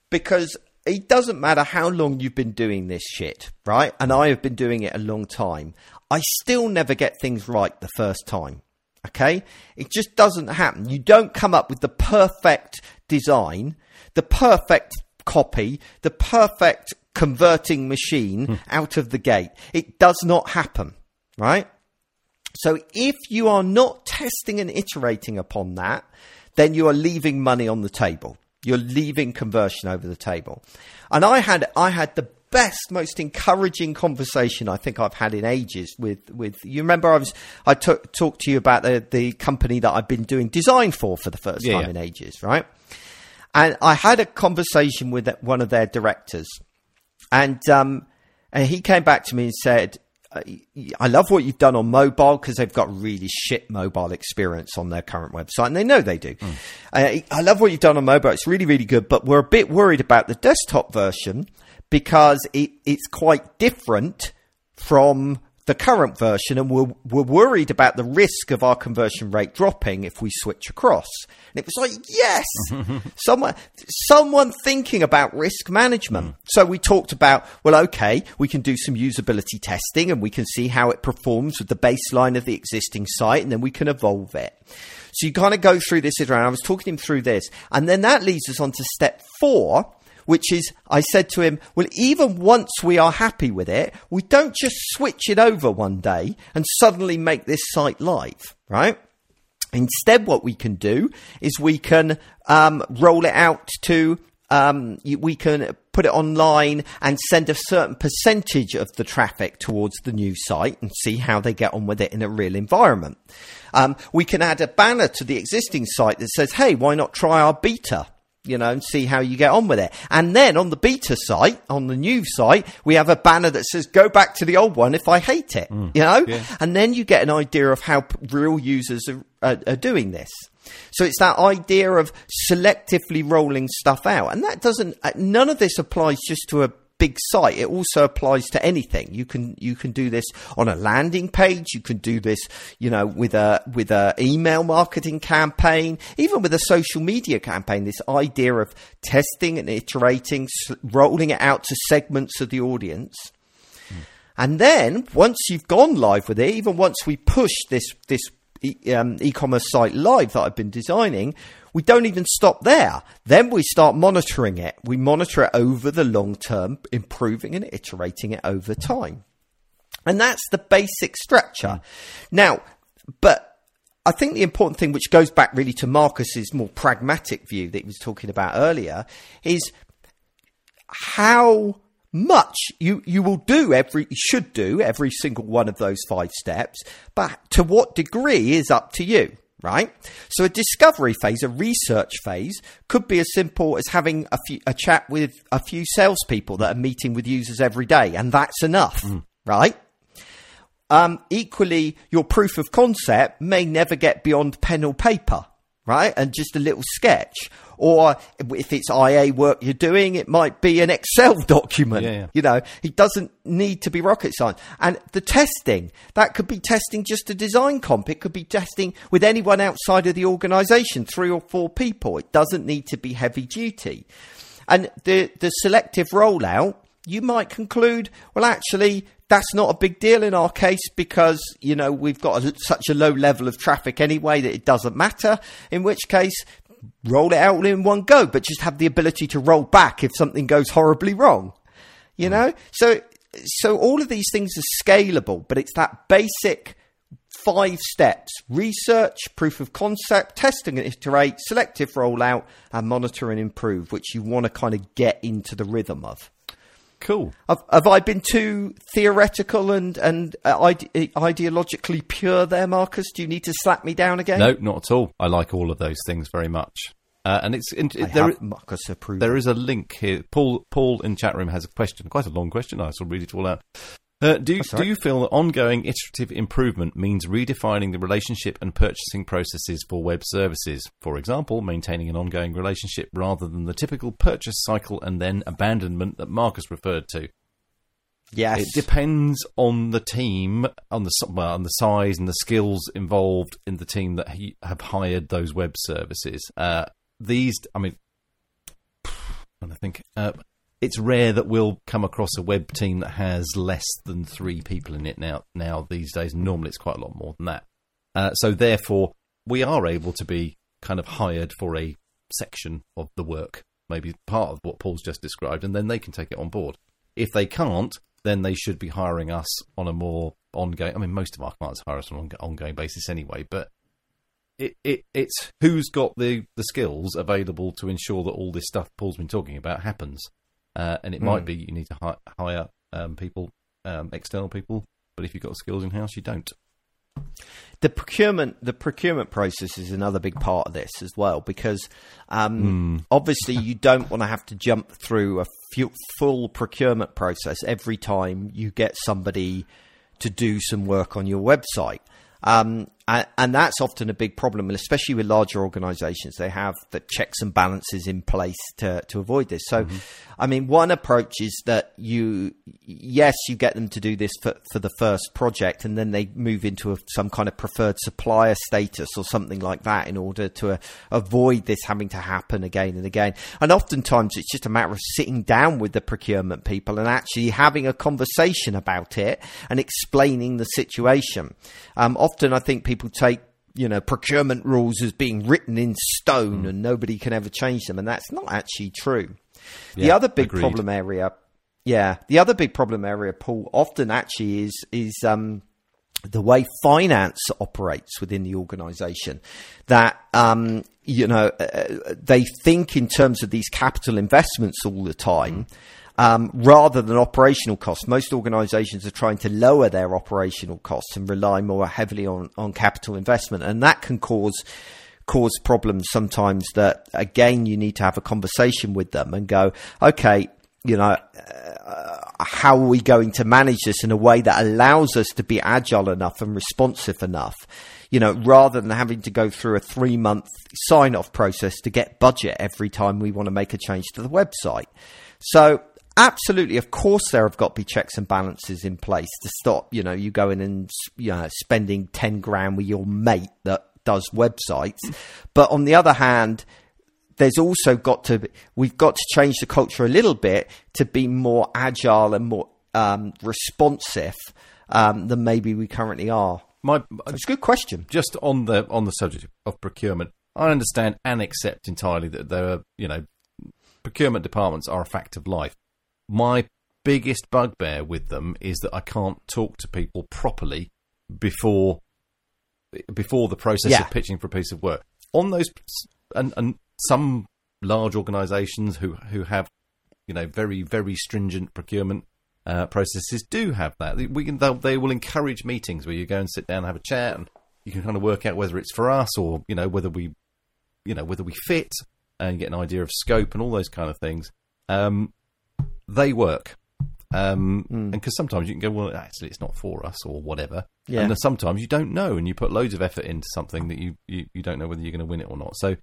Because it doesn't matter how long you've been doing this shit, right? And I have been doing it a long time. I still never get things right the first time. Okay? It just doesn't happen. You don't come up with the perfect design, the perfect copy, the perfect converting machine hmm. out of the gate. It does not happen, right? So if you are not testing and iterating upon that, then you are leaving money on the table. You're leaving conversion over the table. And I had I had the best, most encouraging conversation I think I've had in ages with, with you remember I was I t- talked to you about the, the company that I've been doing design for for the first yeah, time yeah. in ages, right? And I had a conversation with one of their directors, and um, and he came back to me and said, I love what you've done on mobile because they've got really shit mobile experience on their current website, and they know they do. Mm. I, I love what you've done on mobile; it's really, really good. But we're a bit worried about the desktop version because it, it's quite different from the current version, and we're, we're worried about the risk of our conversion rate dropping if we switch across. And it was like, yes, someone, someone thinking about risk management. Mm. So we talked about, well, okay, we can do some usability testing and we can see how it performs with the baseline of the existing site, and then we can evolve it. So you kind of go through this around. I was talking him through this, and then that leads us on to step four, which is, I said to him, well, even once we are happy with it, we don't just switch it over one day and suddenly make this site live, right? Instead, what we can do is we can um, roll it out to um, we can put it online and send a certain percentage of the traffic towards the new site and see how they get on with it in a real environment. Um, we can add a banner to the existing site that says, hey, why not try our beta? You know, and see how you get on with it. And then on the beta site, on the new site, we have a banner that says, go back to the old one if I hate it, mm. you know? Yeah. And then you get an idea of how real users are, are, are doing this. So it's that idea of selectively rolling stuff out. And that doesn't, uh, none of this applies just to a big site. It also applies to anything. You can you can do this on a landing page. You can do this, you know, with a with a email marketing campaign, even with a social media campaign. This idea of testing and iterating, rolling it out to segments of the audience. And then once you've gone live with it, even once we push this this e- um, e-commerce site live that I've been designing, we don't even stop there. Then we start monitoring it. We monitor it over the long term, improving and iterating it over time. And that's the basic structure. Now, but I think the important thing, which goes back really to Marcus's more pragmatic view that he was talking about earlier, is how much you, you will do every, should do every single one of those five steps, but to what degree is up to you right? So a discovery phase, a research phase, could be as simple as having a, few, a chat with a few salespeople that are meeting with users every day, and that's enough, mm. right? Um, equally, your proof of concept may never get beyond pen or paper, right? And just a little sketch. Or uh, if it's IA work you're doing, it might be an Excel document. Yeah, yeah. You know, it doesn't need to be rocket science. And the testing, that could be testing just a design comp. It could be testing with anyone outside of the organization, three or four people. It doesn't need to be heavy duty. And the, the selective rollout, you might conclude, well, actually, that's not a big deal in our case because, you know, we've got a, such a low level of traffic anyway that it doesn't matter. In which case, roll it out in one go, but just have the ability to roll back if something goes horribly wrong. You mm. know, so so all of these things are scalable, but it's that basic five steps research, proof of concept, testing and iterate, selective rollout, and monitor and improve, which you want to kind of get into the rhythm of. Cool. Have, have I been too theoretical and and uh, ide- ideologically pure there, Marcus? Do you need to slap me down again? No, not at all. I like all of those things very much. Uh, and it's it, there, Marcus approved. there is a link here. Paul Paul in chat room has a question, quite a long question. I shall read it all out. Uh, do That's do you feel that ongoing iterative improvement means redefining the relationship and purchasing processes for web services? For example, maintaining an ongoing relationship rather than the typical purchase cycle and then abandonment that Marcus referred to. yes. It depends on the team, on the well, on the size and the skills involved in the team that he, have hired those web services. Uh, these, I mean, I think uh, it's rare that we'll come across a web team that has less than three people in it now. Now these days, normally it's quite a lot more than that. Uh, so therefore, we are able to be kind of hired for a section of the work, maybe part of what Paul's just described, and then they can take it on board. If they can't, then they should be hiring us on a more ongoing. I mean, most of our clients hire us on an ongoing basis anyway, but it, it it's who's got the the skills available to ensure that all this stuff Paul's been talking about happens. Uh, and it might be you need to hi- hire um, people, um, external people, but if you've got skills in house, you don't. the procurement the procurement process is another big part of this as well because um, obviously you don't want to have to jump through a full procurement process every time you get somebody to do some work on your website. Um, and, and that's often a big problem, and especially with larger organisations, they have the checks and balances in place to to avoid this. So, I mean, one approach is that you, yes, you get them to do this for for the first project, and then they move into a, some kind of preferred supplier status or something like that in order to uh, avoid this having to happen again and again. And oftentimes, it's just a matter of sitting down with the procurement people and actually having a conversation about it and explaining the situation. Um, often, I think people take you know procurement rules as being written in stone and nobody can ever change them, and that's not actually true. the other big agreed. problem area, yeah, the other big problem area, Paul, often actually is is um, the way finance operates within the organization that um, you know uh, they think in terms of these capital investments all the time um, rather than operational costs most organizations are trying to lower their operational costs and rely more heavily on, on capital investment and that can cause cause problems sometimes that again you need to have a conversation with them and go okay you know how are we going to manage this in a way that allows us to be agile enough and responsive enough? You know, rather than having to go through a three month sign off process to get budget every time we want to make a change to the website. So, absolutely, of course, there have got to be checks and balances in place to stop, you know, you going and, you know, spending 10 grand with your mate that does websites. But on the other hand, there's also got to we've got to change the culture a little bit to be more agile and more um, responsive um, than maybe we currently are. My It's a good question. just on the on the subject of procurement, I understand and accept entirely that there are you know procurement departments are a fact of life. My biggest bugbear with them is that I can't talk to people properly before before the process Yeah. of pitching for a piece of work. On those and, and some large organisations who who have you know very very stringent procurement uh, processes do have that. We can they'll- encourage meetings where you go and sit down and have a chat, and you can kind of work out whether it's for us or you know whether we you know whether we fit and get an idea of scope and all those kind of things. Um, they work. Um, Hmm. And because sometimes you can go, well, actually, it's not for us or whatever. Yeah. And sometimes you don't know, and you put loads of effort into something that you, you, you don't know whether you're going to win it or not. So,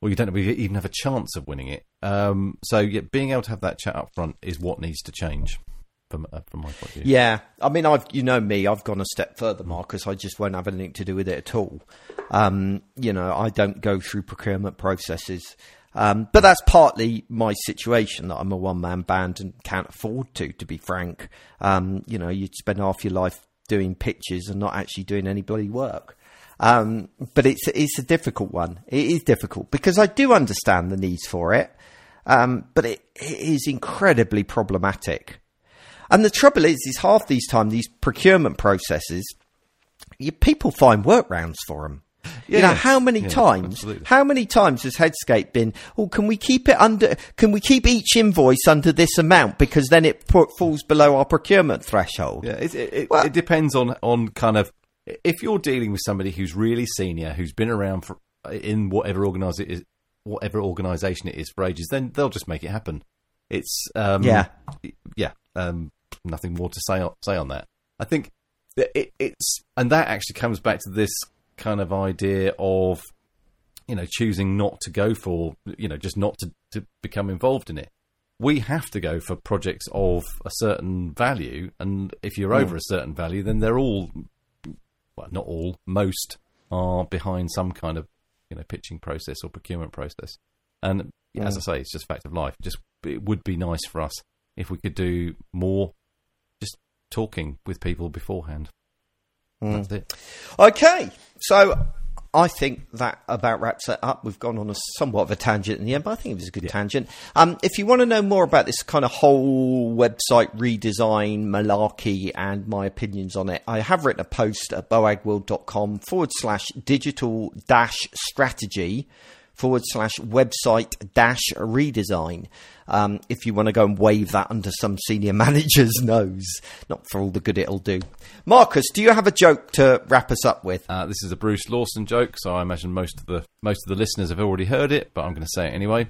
or you don't know even have a chance of winning it. Um, so, yeah, being able to have that chat up front is what needs to change from uh, from my point of view. Yeah, I mean, I've you know me, I've gone a step further, Marcus. I just won't have anything to do with it at all. Um, you know, I don't go through procurement processes, um, but that's partly my situation that I'm a one man band and can't afford to. To be frank, um, you know, you'd spend half your life doing pitches and not actually doing any bloody work. Um, but it's it's a difficult one. It is difficult because I do understand the needs for it, um, but it, it is incredibly problematic. And the trouble is, is half these time these procurement processes, you, people find workarounds for them. You know how many times? absolutely. How many times has Headscape been? Oh, can we keep it under? Can we keep each invoice under this amount because then it put, falls below our procurement threshold? Yeah, it, it, Well- it depends on on kind of if you're dealing with somebody who's really senior, who's been around for in whatever organize it is, whatever organisation it is for ages, then they'll just make it happen. It's um, Yeah. yeah. Um, nothing more to say on, say on that. I think that it, it's and that actually comes back to this kind of idea of you know choosing not to go for you know just not to, to become involved in it we have to go for projects of a certain value, and if you're hmm. over a certain value, then they're all, well, not all, most are behind some kind of, you know, pitching process or procurement process. And yeah, as hmm. I say, it's just fact of life. Just it would be nice for us if we could do more, just talking with people beforehand. That's it. Okay, so I think that about wraps it up. We've gone on a somewhat of a tangent in the end, but I think it was a good tangent. Um, if you want to know more about this kind of whole website redesign malarkey and my opinions on it, I have written a post at boagworld.com forward slash digital dash strategy forward slash website dash redesign. Um, if you want to go and wave that under some senior manager's nose, not for all the good it'll do. Marcus, do you have a joke to wrap us up with? Uh, this is a Bruce Lawson joke, so I imagine most of the most of the listeners have already heard it, but I'm going to say it anyway.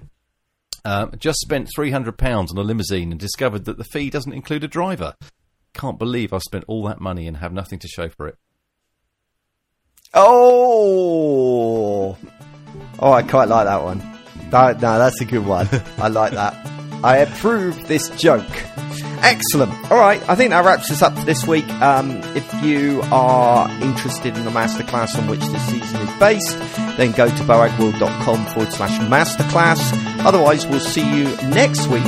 Um, just spent three hundred pounds on a limousine and discovered that the fee doesn't include a driver. Can't believe I've spent all that money and have nothing to show for it. Oh, oh, I quite like that one. That, no, that's a good one. I like that. I approve this joke. Excellent. All right, I think that wraps us up for this week. Um, if you are interested in the masterclass on which this season is based, then go to boagworld.com forward slash masterclass. Otherwise, we'll see you next week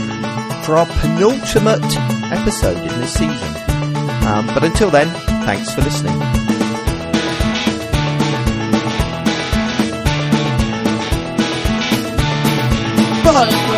for our penultimate episode in this season. Um, but until then, thanks for listening. Boagworld.com.